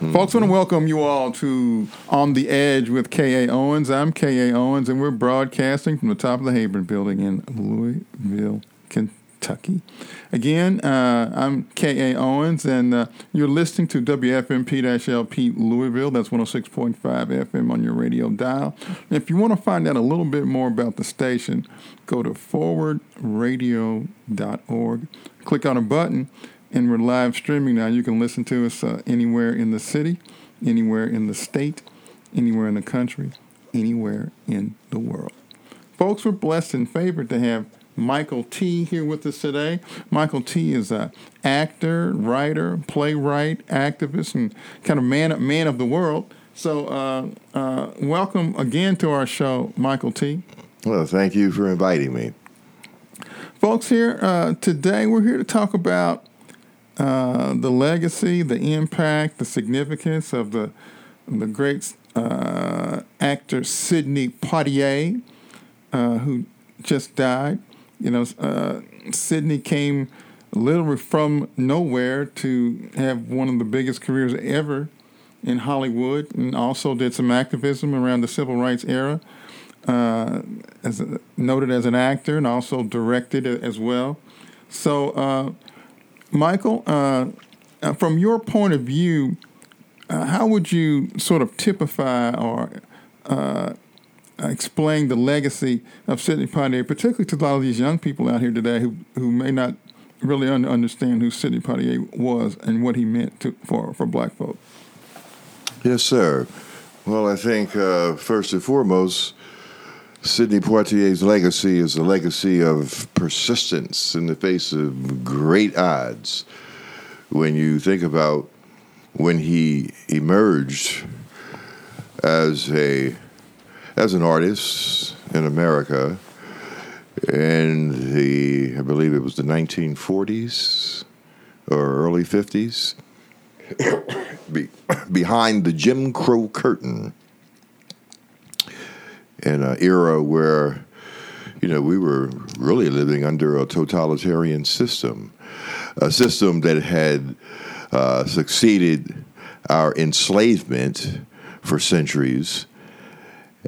Folks, I want to welcome you all to On the Edge with K.A. Owens. I'm K.A. Owens, and we're broadcasting from the top of the Heyburn building in Louisville, Kentucky. Again, uh, I'm K.A. Owens, and uh, you're listening to WFMP-LP Louisville. That's 106.5 FM on your radio dial. And if you want to find out a little bit more about the station, go to forwardradio.org, click on a button, and we're live streaming now. You can listen to us uh, anywhere in the city, anywhere in the state, anywhere in the country, anywhere in the world. Folks, we're blessed and favored to have Michael T here with us today. Michael T is a actor, writer, playwright, activist, and kind of man man of the world. So, uh, uh, welcome again to our show, Michael T. Well, thank you for inviting me. Folks, here uh, today we're here to talk about uh, the legacy, the impact, the significance of the the great uh, actor Sidney Poitier, uh, who just died. You know, uh, Sidney came literally from nowhere to have one of the biggest careers ever in Hollywood, and also did some activism around the civil rights era. Uh, as a, noted as an actor, and also directed as well. So Michael, uh, uh, from your point of view, uh, how would you sort of typify or uh, explain the legacy of Sidney Poitier, particularly to a lot of these young people out here today who, who may not really un- understand who Sidney Poitier was and what he meant to, for, for black folk? Yes, sir. Well, I think uh, first and foremost, Sidney Poitier's legacy is a legacy of persistence in the face of great odds. When you think about when he emerged as a as an artist in America in the I believe it was the 1940s or early 50s Be, behind the Jim Crow curtain in an era where, you know, we were really living under a totalitarian system, a system that had uh, succeeded our enslavement for centuries.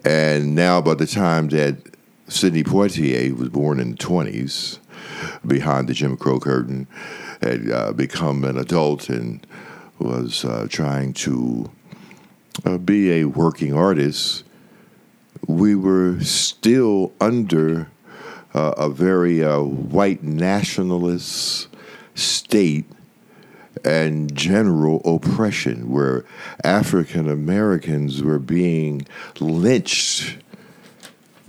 And now, by the time that Sidney Poitier was born in the 20s, behind the Jim Crow curtain, had uh, become an adult and was uh, trying to uh, be a working artist we were still under uh, a very uh, white nationalist state and general oppression where African Americans were being lynched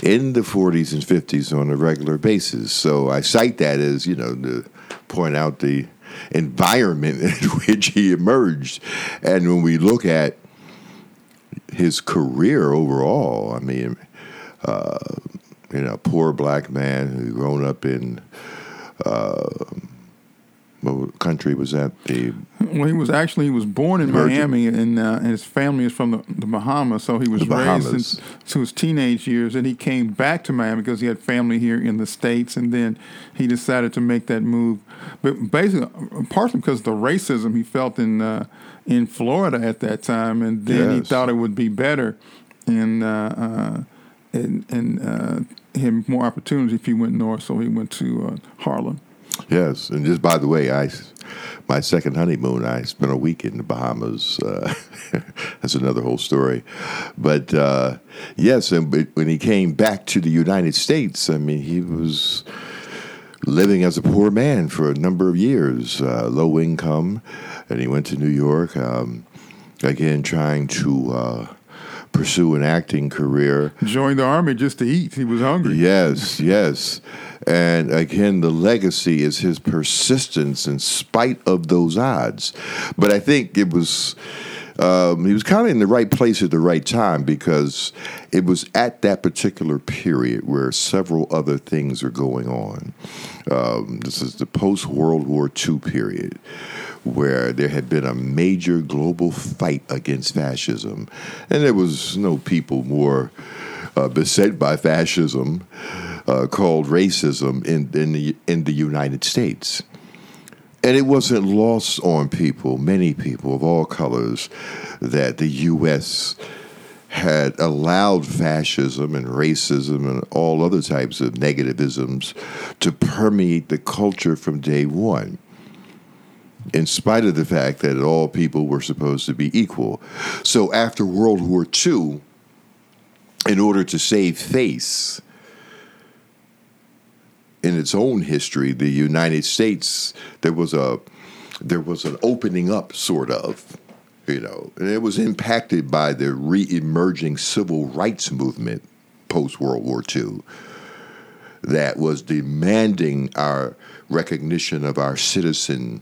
in the 40s and 50s on a regular basis. So I cite that as, you know, to point out the environment in which he emerged. And when we look at his career overall. I mean, uh, you know, poor black man who grown up in uh, what country was that? The well, he was actually he was born in Virgin. Miami, and, uh, and, his family is from the, the Bahamas. So he was raised to his teenage years, and he came back to Miami because he had family here in the states, and then he decided to make that move. But basically, partly because of the racism he felt in uh, in Florida at that time, and then yes. he thought it would be better and uh, uh, and, and uh, him more opportunities if he went north. So he went to uh, Harlem. Yes, and just by the way, I my second honeymoon, I spent a week in the Bahamas. Uh, that's another whole story. But uh, yes, and when he came back to the United States, I mean, he was living as a poor man for a number of years, uh, low income, and he went to New York um, again, trying to uh, pursue an acting career. Joined the army just to eat. He was hungry. Yes, yes. And again, the legacy is his persistence in spite of those odds. But I think it was. Um, he was kind of in the right place at the right time because it was at that particular period where several other things are going on. Um, this is the post World War II period where there had been a major global fight against fascism, and there was no people more uh, beset by fascism uh, called racism in in the, in the United States. and it wasn't lost on people, many people of all colors, that the U.S. had allowed fascism and racism and all other types of negativisms to permeate the culture from day one. In spite of the fact that all people were supposed to be equal. So after World War II, in order to save face, in its own history, the United States, there was a there was an opening up, sort of, you know, and it was impacted by the re-emerging civil rights movement post World War II that was demanding our recognition of our citizen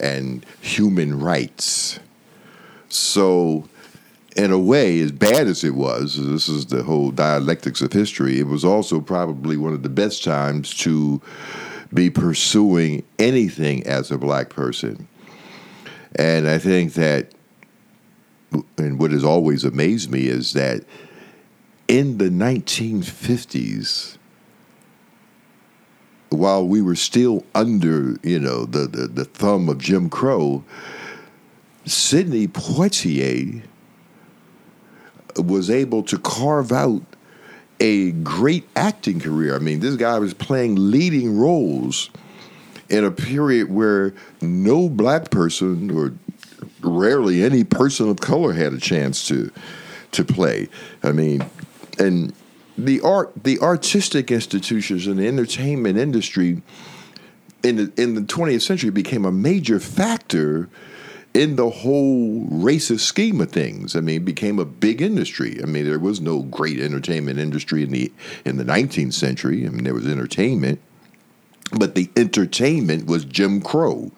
and human rights. So in a way, as bad as it was, this is the whole dialectics of history, it was also probably one of the best times to be pursuing anything as a black person. And I think that, and what has always amazed me is that in the 1950s, while we were still under, you know, the, the, the thumb of Jim Crow, Sidney Poitier was able to carve out a great acting career. I mean, this guy was playing leading roles in a period where no black person or rarely any person of color had a chance to to play. I mean, and the art the artistic institutions and the entertainment industry in the in the 20th century became a major factor in the whole racist scheme of things. I mean, became a big industry. I mean, there was no great entertainment industry in the in the 19th century. I mean, there was entertainment, but the entertainment was Jim Crow.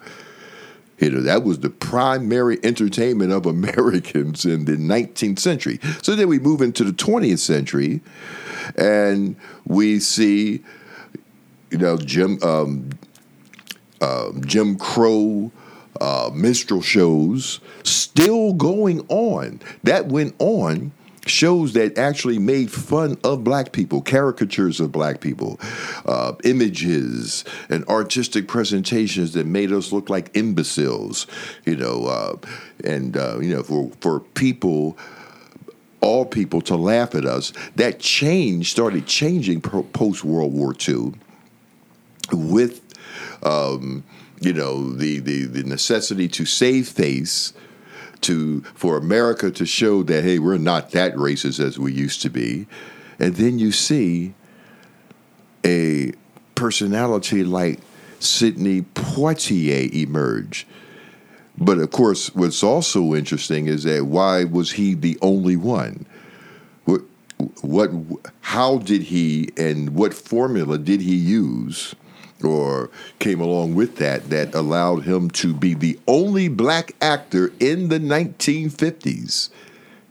Know, that was the primary entertainment of Americans in the 19th century. So then we move into the 20th century, and we see, you know, Jim um, uh, Jim Crow uh, minstrel shows still going on. That went on. Shows that actually made fun of black people, caricatures of black people, uh, images and artistic presentations that made us look like imbeciles, you know, uh, and uh, you know for for people all people to laugh at us. That change started changing post World War II with um, you know the, the the necessity to save face to for America to show that hey we're not that racist as we used to be. And then you see a personality like Sidney Poitier emerge. But of course what's also interesting is that why was he the only one? What what how did he and what formula did he use or came along with that that allowed him to be the only black actor in the 1950s.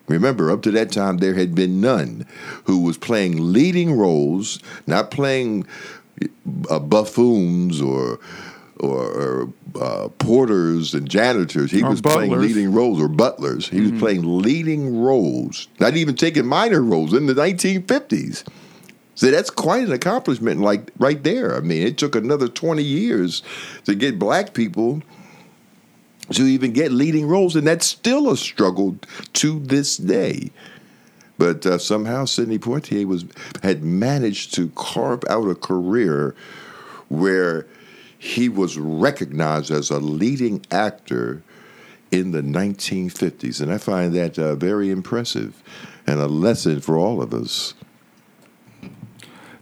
Remember, up to that time, there had been none who was playing leading roles, not playing uh, buffoons or or, uh, porters and janitors. He or was butlers. playing leading roles or butlers. He mm-hmm. was playing leading roles, not even taking minor roles in the 1950s. So that's quite an accomplishment, like right there. I mean, it took another 20 years to get black people to even get leading roles, and that's still a struggle to this day. But uh, somehow Sidney Poitier was had managed to carve out a career where he was recognized as a leading actor in the 1950s, and I find that uh, very impressive and a lesson for all of us.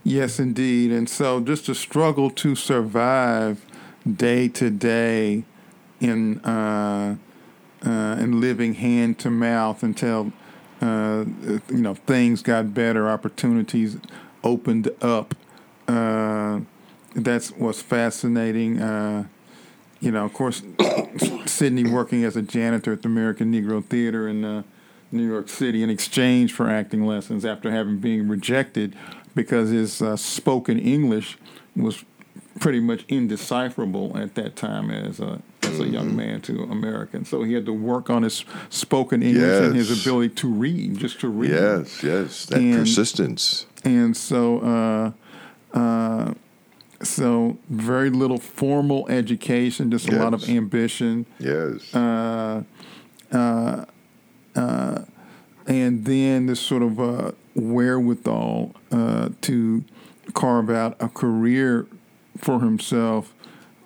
Yes, indeed. And so just to struggle to survive day to day in uh, uh, and living hand to mouth until uh, you know things got better, opportunities opened up. Uh, that's what's fascinating. Uh, you know, of course, Sidney working as a janitor at the American Negro Theater in uh, New York City in exchange for acting lessons after having been rejected because his uh, spoken English was pretty much indecipherable at that time as a as a young mm-hmm. man to Americans. So he had to work on his spoken English yes. and his ability to read, just to read. Yes, yes, that and, persistence. And so, uh, uh, so very little formal education, just a lot of ambition. Yes. Uh, uh, uh, and then this sort of uh, wherewithal uh, to carve out a career for himself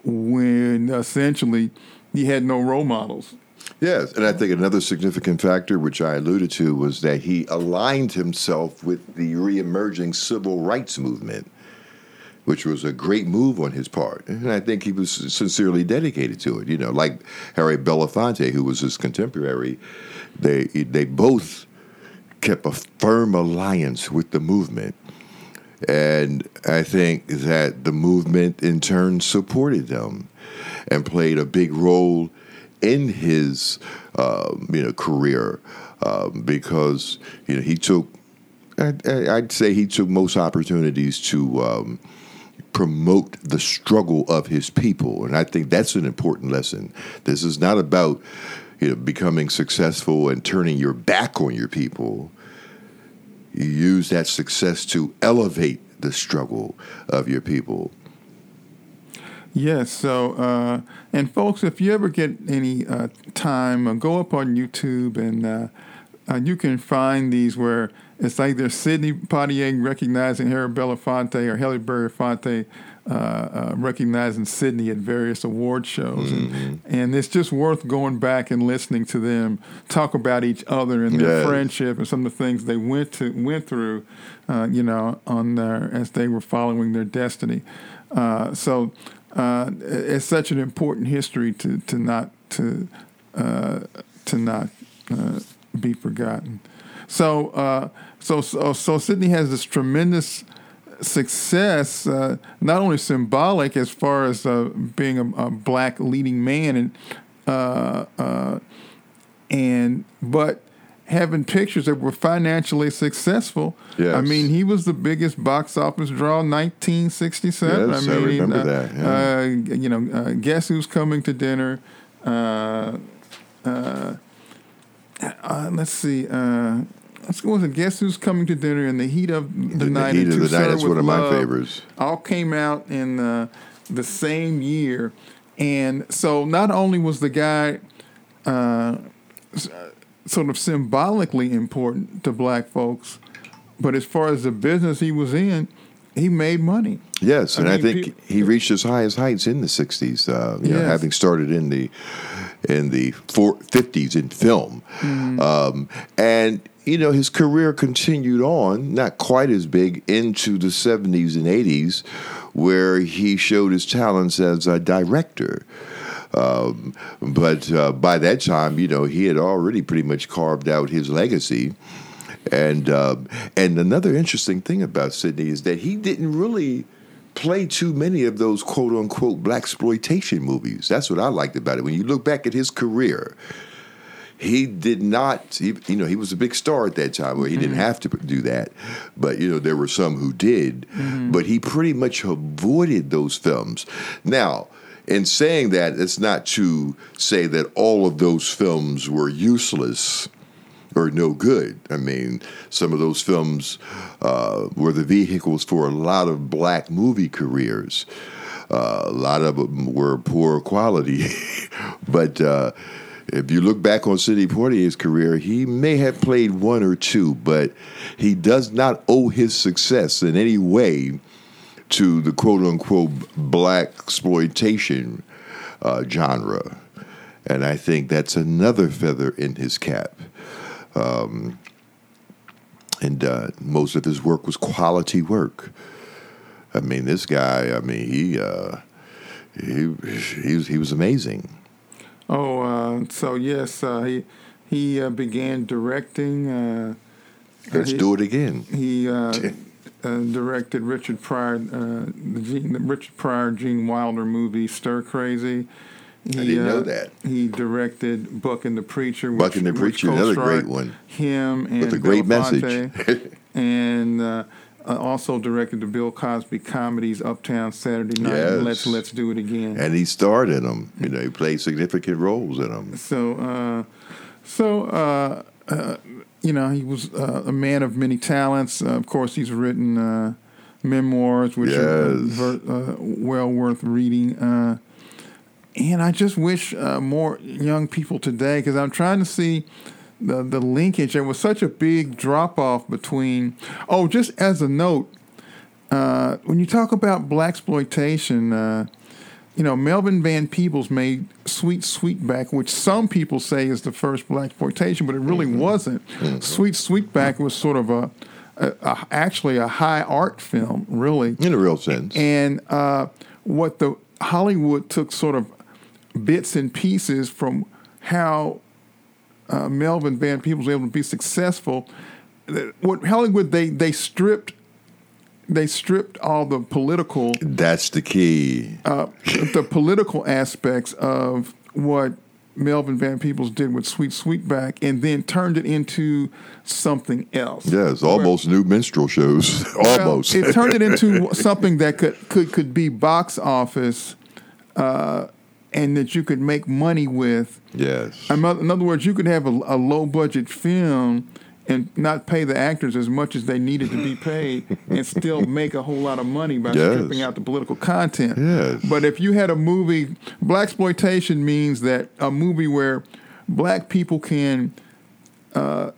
when essentially he had no role models. Yes, and I think another significant factor, which I alluded to, was that he aligned himself with the reemerging civil rights movement, which was a great move on his part. And I think he was sincerely dedicated to it. You know, like Harry Belafonte, who was his contemporary, they they both kept a firm alliance with the movement. And I think that the movement in turn supported them and played a big role in his um, you know career um, because you know he took I'd, I'd say he took most opportunities to um, promote the struggle of his people, and I think that's an important lesson. This is not about you know becoming successful and turning your back on your people. You use that success to elevate the struggle of your people. Yes. So, uh, and folks, if you ever get any uh, time, uh, go up on YouTube and uh, uh, you can find these where it's either Sidney Poitier recognizing Harry Belafonte or Harry Belafonte uh, uh, recognizing Sidney at various award shows, and, and it's just worth going back and listening to them talk about each other and their Yes. friendship and some of the things they went to went through, uh, you know, on their as they were following their destiny. Uh, so uh, it's such an important history to to not to uh, to not uh, be forgotten. So uh, so so so Sidney has this tremendous success, uh, not only symbolic as far as uh, being a, a black leading man, and uh, uh, and but having pictures that were financially successful. Yes. I mean, he was the biggest box office draw 1967. Yes, I I remember uh, that, yeah. uh, you know, uh, guess who's coming to dinner? Uh, uh, uh, let's see. Uh, go with Guess who's coming to dinner in the heat of the, In the night. heat of the night, that's one of my Love favorites. All came out in uh, the same year, and so not only was the guy uh, sort of symbolically important to black folks, but as far as the business he was in, he made money. Yes, I and I, think he reached his highest heights in the '60s. Uh, you know, having started in the in the four, '50s in film, Mm-hmm. um, and you know his career continued on, not quite as big into the '70s and '80s, where he showed his talents as a director. Um, but uh, by that time, you know, he had already pretty much carved out his legacy. And uh, and another interesting thing about Sidney is that he didn't really play too many of those quote unquote black exploitation movies. That's what I liked about it. When you look back at his career, he did not. He, you know, he was a big star at that time where he didn't mm-hmm. have to do that, but you know there were some who did. Mm-hmm. But he pretty much avoided those films. Now. In saying that, it's not to say that all of those films were useless or no good. I mean, some of those films uh, were the vehicles for a lot of black movie careers. Uh, a lot of them were poor quality, but uh, if you look back on Sidney Poitier's career, he may have played one or two, but he does not owe his success in any way to the quote unquote black exploitation uh, genre. And I think that's another feather in his cap. Um, and uh, most of his work was quality work. I mean, this guy. I mean, he uh, he he was, he was amazing. Oh, uh, so yes, uh, he he uh, began directing. Uh, Let's he, do it again. He uh, uh, directed Richard Pryor, uh, the, Gene, the Richard Pryor Gene Wilder movie Stir Crazy. He, didn't know uh, that. He directed Buck and the Preacher. Buck and the Preacher, another great one. Him and With a great Belafonte. message. and uh, uh, also directed the Bill Cosby comedies Uptown Saturday Night and Yes. Let's Let's Do It Again. and he starred in them. You know, he played significant roles in them. So, uh, so uh, uh, you know, he was uh, a man of many talents. Uh, of course, he's written uh, memoirs, which are uh, Yes. ver- uh, well worth reading. And I just wish uh, more young people today, because I'm trying to see the the linkage. There was such a big drop off between. Oh, just as a note, uh, when you talk about black exploitation, uh, you know Melvin Van Peebles made "Sweet Sweetback," which some people say is the first black exploitation, but it really wasn't. "Sweet Sweetback" was sort of a, a, a actually a high art film, really. In a real sense. And uh, what the Hollywood took sort of bits and pieces from how uh, Melvin Van Peebles was able to be successful. What Hollywood they they stripped they stripped all the political That's the key. uh, the political aspects of what Melvin Van Peebles did with Sweet Sweetback, and then turned it into something else. Yes, almost new minstrel shows. Well, almost. it turned it into something that could could could be box office, uh, and that you could make money with. yes. In other words, you could have a, a low budget film and not pay the actors as much as they needed to be paid, and still make a whole lot of money by Yes. stripping out the political content. Yes. But if you had a movie, black exploitation means that a movie where black people can uh,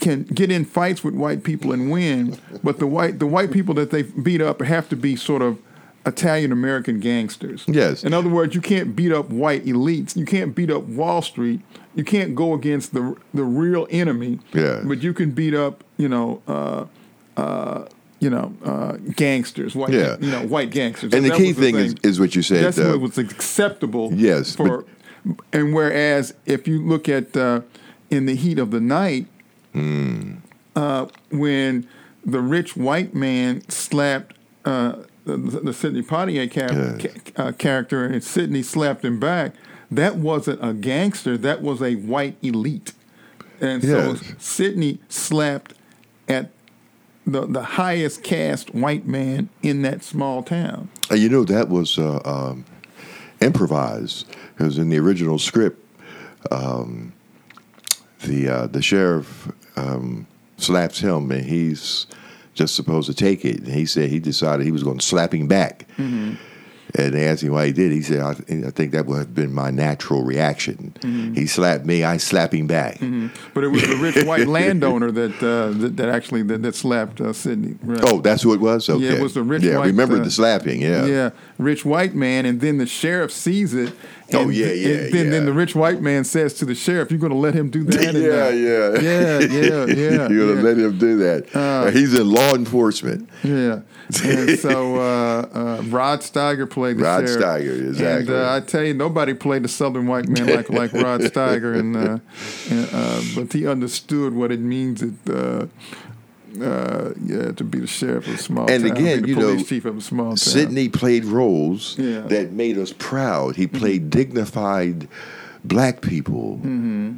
can get in fights with white people and win, but the white the white people that they beat up have to be sort of Italian American gangsters. Yes. In other words, you can't beat up white elites. You can't beat up Wall Street. You can't go against the the real enemy. Yeah. But you can beat up, you know, uh, uh, you know, uh, gangsters, white, Yeah. you know, white gangsters. and the key was thing is, is what you said. that's uh, what was acceptable. Yes, For and whereas if you look at uh, in the heat of the night, uh, when the rich white man slapped uh, the, the Sidney Poitier ca- ca- uh, character and Sidney slapped him back, that wasn't a gangster. That was a white elite. And so Yes. Sidney slapped at the the highest caste white man in that small town. Uh, You know that was uh, um, improvised because in the original script, um, the uh, the sheriff um, slaps him and he's just supposed to take it. And he said he decided he was going to slap him back. And they asked him why he did. He said, "I, I think that would have been my natural reaction. He slapped me, I slap him back." But it was the rich white landowner that uh, that, that actually that, that slapped uh, Sidney. Right. Oh, that's who it was. Okay, it was the rich white Yeah, white, remember uh, the slapping? Yeah. yeah, rich white man, and then the sheriff sees it. Oh, and yeah, yeah, and then, then the rich white man says to the sheriff, "You're going to let him do that?" Uh, yeah, yeah, yeah, yeah, yeah, You're gonna yeah. let him do that. Uh, He's in law enforcement. Yeah. And so uh, uh, Rod Steiger played the sheriff. Rod sheriff. Steiger, exactly. And uh, I tell you, nobody played the Southern white man like like Rod Steiger, and, uh, and uh, but he understood what it means it, uh, yeah, to be the sheriff of a small town. And town, again, you know, chief of a small town. Sidney played roles Yeah. Mm-hmm. that made us proud. He played dignified black people Mm-hmm.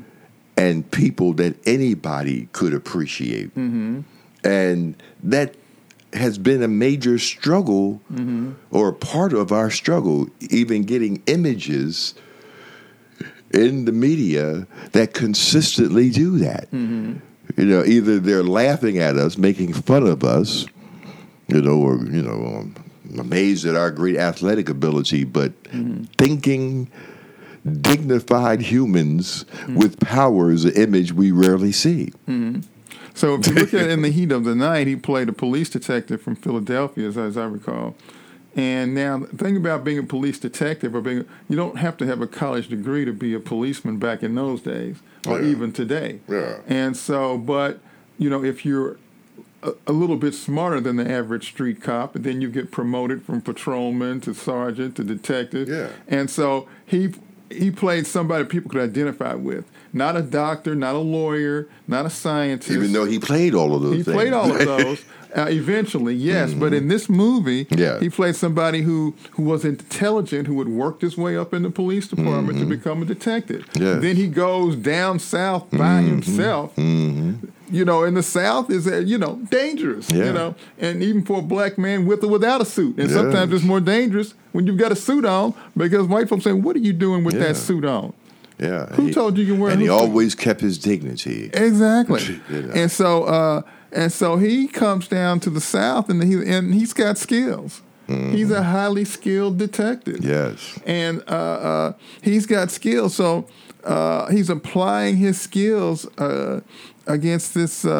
and people that anybody could appreciate. Mm-hmm. And that has been a major struggle Mm-hmm. or a part of our struggle, even getting images in the media that consistently do that. Mm-hmm. You know, either they're laughing at us, making fun of us, you know, or you know, um, amazed at our great athletic ability, but thinking dignified humans with power is an image we rarely see. So if you look at it in the heat of the night, he played a police detective from Philadelphia, as, as I recall. And now the thing about being a police detective or being you don't have to have a college degree to be a policeman back in those days or Yeah. even today. Yeah. And so but you know, if you're a, a little bit smarter than the average street cop, then you get promoted from patrolman to sergeant to detective. Yeah. And so he he played somebody people could identify with. Not a doctor, not a lawyer, not a scientist. Even though he played all of those He things. played all of those uh, eventually, yes. But in this movie, Mm-hmm. Yeah. he played somebody who, who was intelligent, who had worked his way up in the police department to become a detective. Mm-hmm. Yes. Then he goes down south by Mm-hmm. himself. You know, in the South is, uh, you know, dangerous. Yeah. You know, and even for a black man with or without a suit, and Yes. sometimes it's more dangerous when you've got a suit on because white folks say, "What are you doing with Yeah. that suit on?" Yeah. Who told you you can wear And he always kept his dignity. Exactly. You know. And so, uh, And so he comes down to the South, and he and he's got skills. He's a highly skilled detective. Yes. and uh, uh, he's got skills. So uh, he's applying his skills uh, against this uh,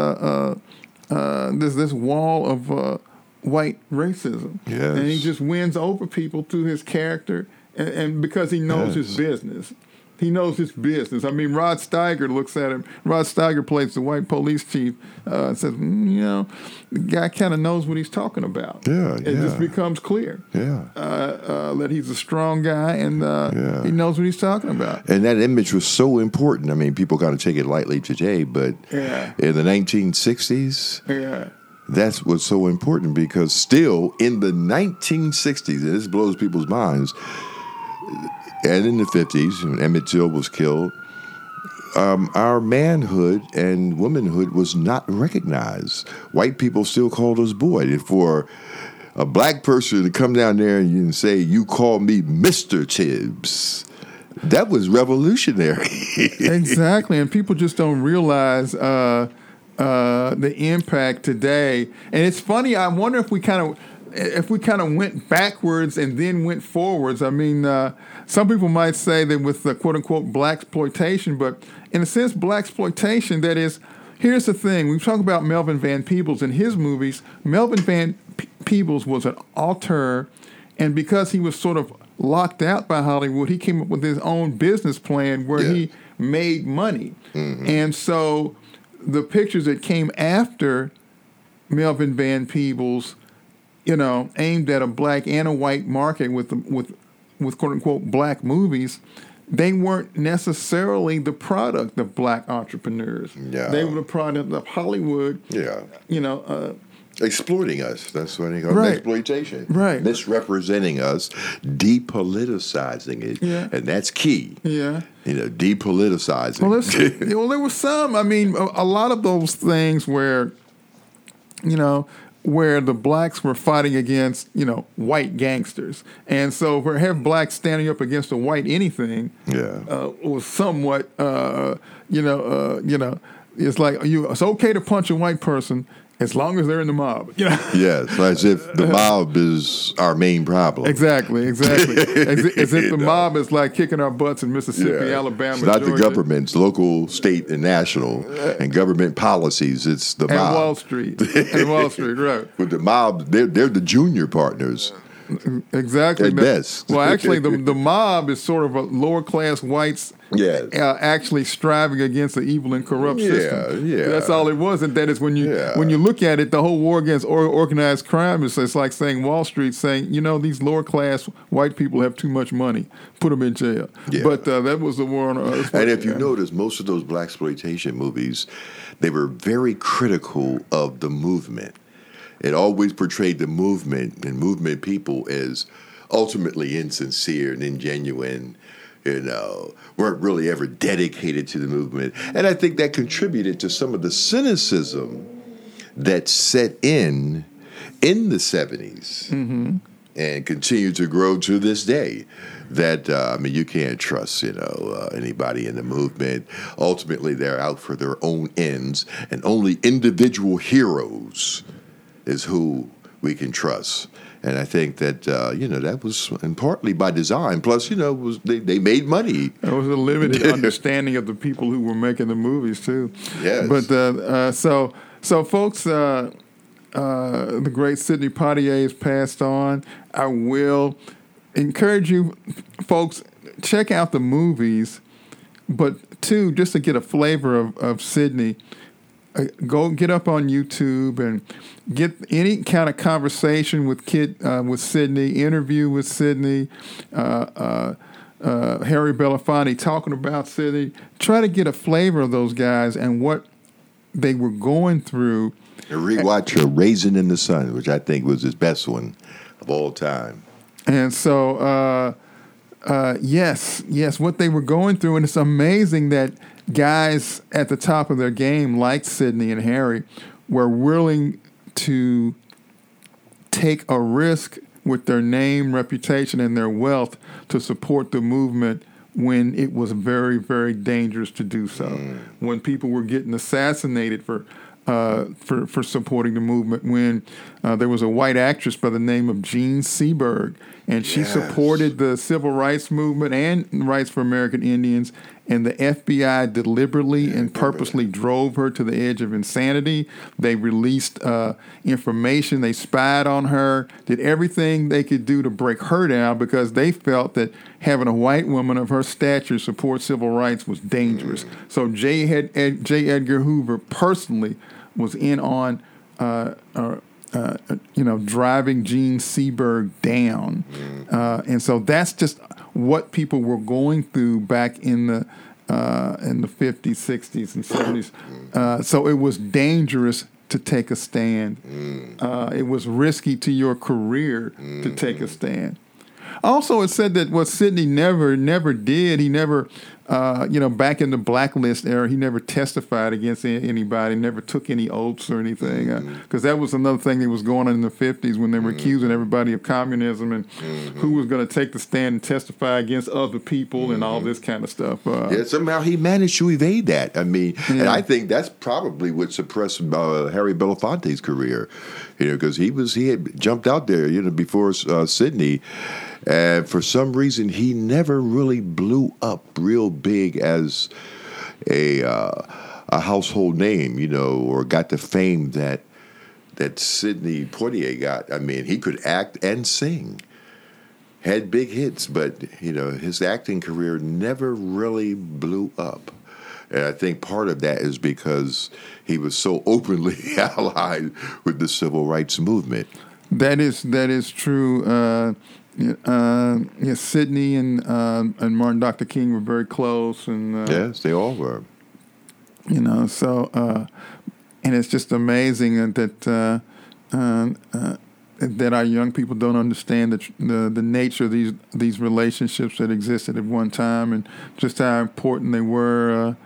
uh, uh, this this wall of uh, white racism. Yes. and he just wins over people through his character, and, and because he knows his business. He knows his business. I mean, Rod Steiger looks at him. Rod Steiger plays the white police chief. Uh, and says, mm, you know, the guy kind of knows what he's talking about. Yeah, it just becomes clear Yeah. uh, uh, that he's a strong guy and uh, Yeah. he knows what he's talking about. And that image was so important. I mean, people kind of take it lightly today, but Yeah. in the 1960s, Yeah, that's what's so important because still in the 1960s, and this blows people's minds, and in the 50s, when Emmett Till was killed, um, our manhood and womanhood was not recognized. White people still called us boy. And for a black person to come down there and say, You call me Mr. Tibbs, that was revolutionary. exactly. And people just don't realize uh, uh, the impact today. And it's funny. I wonder if we kind of if we kind of went backwards and then went forwards. I mean, uh, some people might say that with the quote unquote black exploitation, but in a sense, black exploitation that is. Here's the thing: we talk about Melvin Van Peebles in his movies. Melvin Van Peebles was an auteur, and because he was sort of locked out by Hollywood, he came up with his own business plan where Yeah. he made money. Mm-hmm. And so the pictures that came after Melvin Van Peebles, you know, aimed at a black and a white market with with with quote unquote black movies, they weren't necessarily the product of black entrepreneurs. Yeah. They were the product of Hollywood. yeah. You know, uh, exploiting us. That's what they call Right. exploitation. Right. Misrepresenting us, depoliticizing it. Yeah. And that's key. yeah. You know, depoliticizing. Well, there was some. I mean, a, a lot of those things where, you know, where the blacks were fighting against, you know, white gangsters, and so for have blacks standing up against a white anything, Yeah. uh, was somewhat, uh, you know, uh, you know, it's like you. It's okay to punch a white person as long as they're in the mob. You know. yes, as if the mob is our main problem. Exactly, exactly. As, as if the mob is like kicking our butts in Mississippi, Yeah. Alabama, It's not the Georgia, government's local, state, and national, and government policies. It's the and mob. Wall Street, and Wall Street, right? But the mob, they're, they're the junior partners. Exactly. At best. Well, actually, the the mob is sort of a lower class whites. Yes. Uh, actually striving against the evil and corrupt Yeah, system. yeah. That's all it was, and that is when you Yeah. when you look at it, the whole war against or, organized crime is it's like saying Wall Street saying, you know, these lower class white people have too much money, put them in jail. Yeah. But uh, that was the war on earth. And if you Yeah. notice, most of those black exploitation movies, they were very critical of the movement. It always portrayed the movement and movement people as ultimately insincere and ingenuine. You know, weren't really ever dedicated to the movement, and I think that contributed to some of the cynicism that set in in the 70s and continue to grow to this day. That uh, I mean, you can't trust you know uh, anybody in the movement. Ultimately, they're out for their own ends, and only individual heroes is who we can trust. And I think that uh, you know that was and partly by design. Plus, you know, was they, they made money. There was a limited understanding of the people who were making the movies too. Yes. But uh, uh, so so folks, uh, uh, the great Sidney Poitier has passed on. I will encourage you, folks, check out the movies. But two, just to get a flavor of of Sidney, uh, go get up on YouTube and get any kind of conversation with Kid uh, with Sidney, interview with Sidney, uh, uh, uh, Harry Belafonte talking about Sidney. Try to get a flavor of those guys and what they were going through. And rewatch a Raisin in the Sun, which I think was his best one of all time. And so, uh, yes, yes, what they were going through, and it's amazing that guys at the top of their game, like Sidney and Harry, were willing to take a risk with their name, reputation, and their wealth to support the movement when it was very, very dangerous to do so. When people were getting assassinated for uh, for for supporting the movement. When uh, there was a white actress by the name of Jean Seberg, and she Yes. supported the civil rights movement and rights for American Indians. And the FBI deliberately and purposely drove her to the edge of insanity. They released uh, information. They spied on her. Did everything they could do to break her down because they felt that having a white woman of her stature support civil rights was dangerous. So J. Ed, Ed, J. Edgar Hoover personally was in on, uh, uh, uh, you know, driving Jean Seberg down, uh, and so that's just what people were going through back in the uh, in the fifties, sixties, and seventies. Uh, so it was dangerous to take a stand. Uh, it was risky to your career to take a stand. Also, it said that what Sidney never never did, he never, uh, you know, back in the blacklist era, he never testified against anybody, never took any oaths or anything, because that was another thing that was going on in the fifties when they were accusing everybody of communism and who was going to take the stand and testify against other people and all this kind of stuff. Uh, Yeah, somehow he managed to evade that. I mean, and I think that's probably what suppressed uh, Harry Belafonte's career, you know, because he was he had jumped out there, you know, before uh, Sidney, and for some reason he never really blew up real big as a uh, a household name, you know, or got the fame that that Sidney Poitier got. I mean, he could act and sing had big hits, but you know his acting career never really blew up. And I think part of that is because he was so openly allied with the civil rights movement. That is that is true. Uh, uh, yeah, Sidney and uh, and Martin Dr. King were very close, and uh, Yes, they all were. you know, so uh, and it's just amazing that uh, uh, uh, that our young people don't understand the, the the nature of these these relationships that existed at one time, and just how important they were.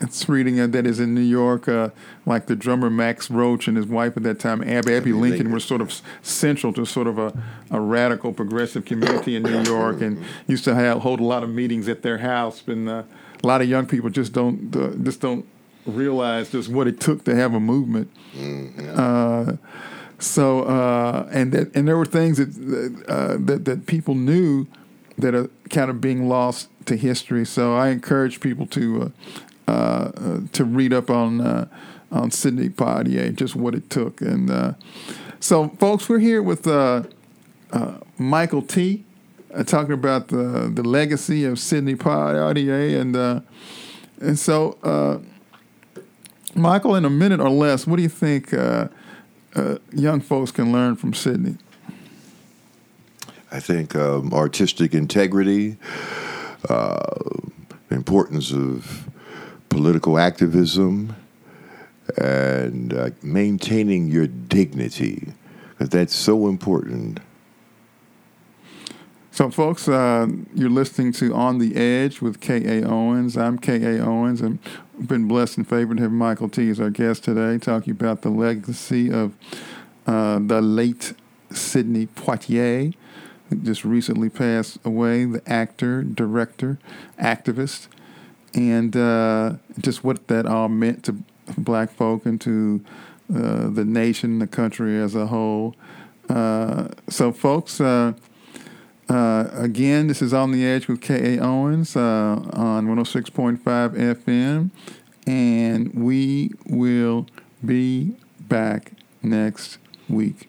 It's reading uh, that is in New York, uh, like the drummer Max Roach and his wife at that time, Abbey, Abbey Lincoln, were sort of central to sort of a, a radical progressive community in New York, and used to have hold a lot of meetings at their house. And uh, a lot of young people just don't uh, just don't realize just what it took to have a movement. Uh, so uh, and that and there were things that uh, that that people knew that are kind of being lost to history. So I encourage people to to read up on uh, on Sidney Poitier, just what it took. And uh, so, folks, we're here with uh, uh, Michael T. Uh, talking about the the legacy of Sidney Poitier, and uh, and so uh, Michael, in a minute or less, what do you think uh, uh, young folks can learn from Sidney? I think um, artistic integrity, uh, importance of political activism, and uh, maintaining your dignity. 'cause That's so important. So, folks, uh, you're listening to On the Edge with K.A. Owens. I'm K.A. Owens, and we've been blessed and favored to have Michael T. as our guest today, talking about the legacy of uh, the late Sidney Poitier, who just recently passed away, the actor, director, activist, and uh, just what that all meant to black folk and to uh, the nation, the country as a whole. Uh, so, folks, uh, uh, again, this is On the Edge with K.A. Owens uh, on 106.5 FM, and we will be back next week.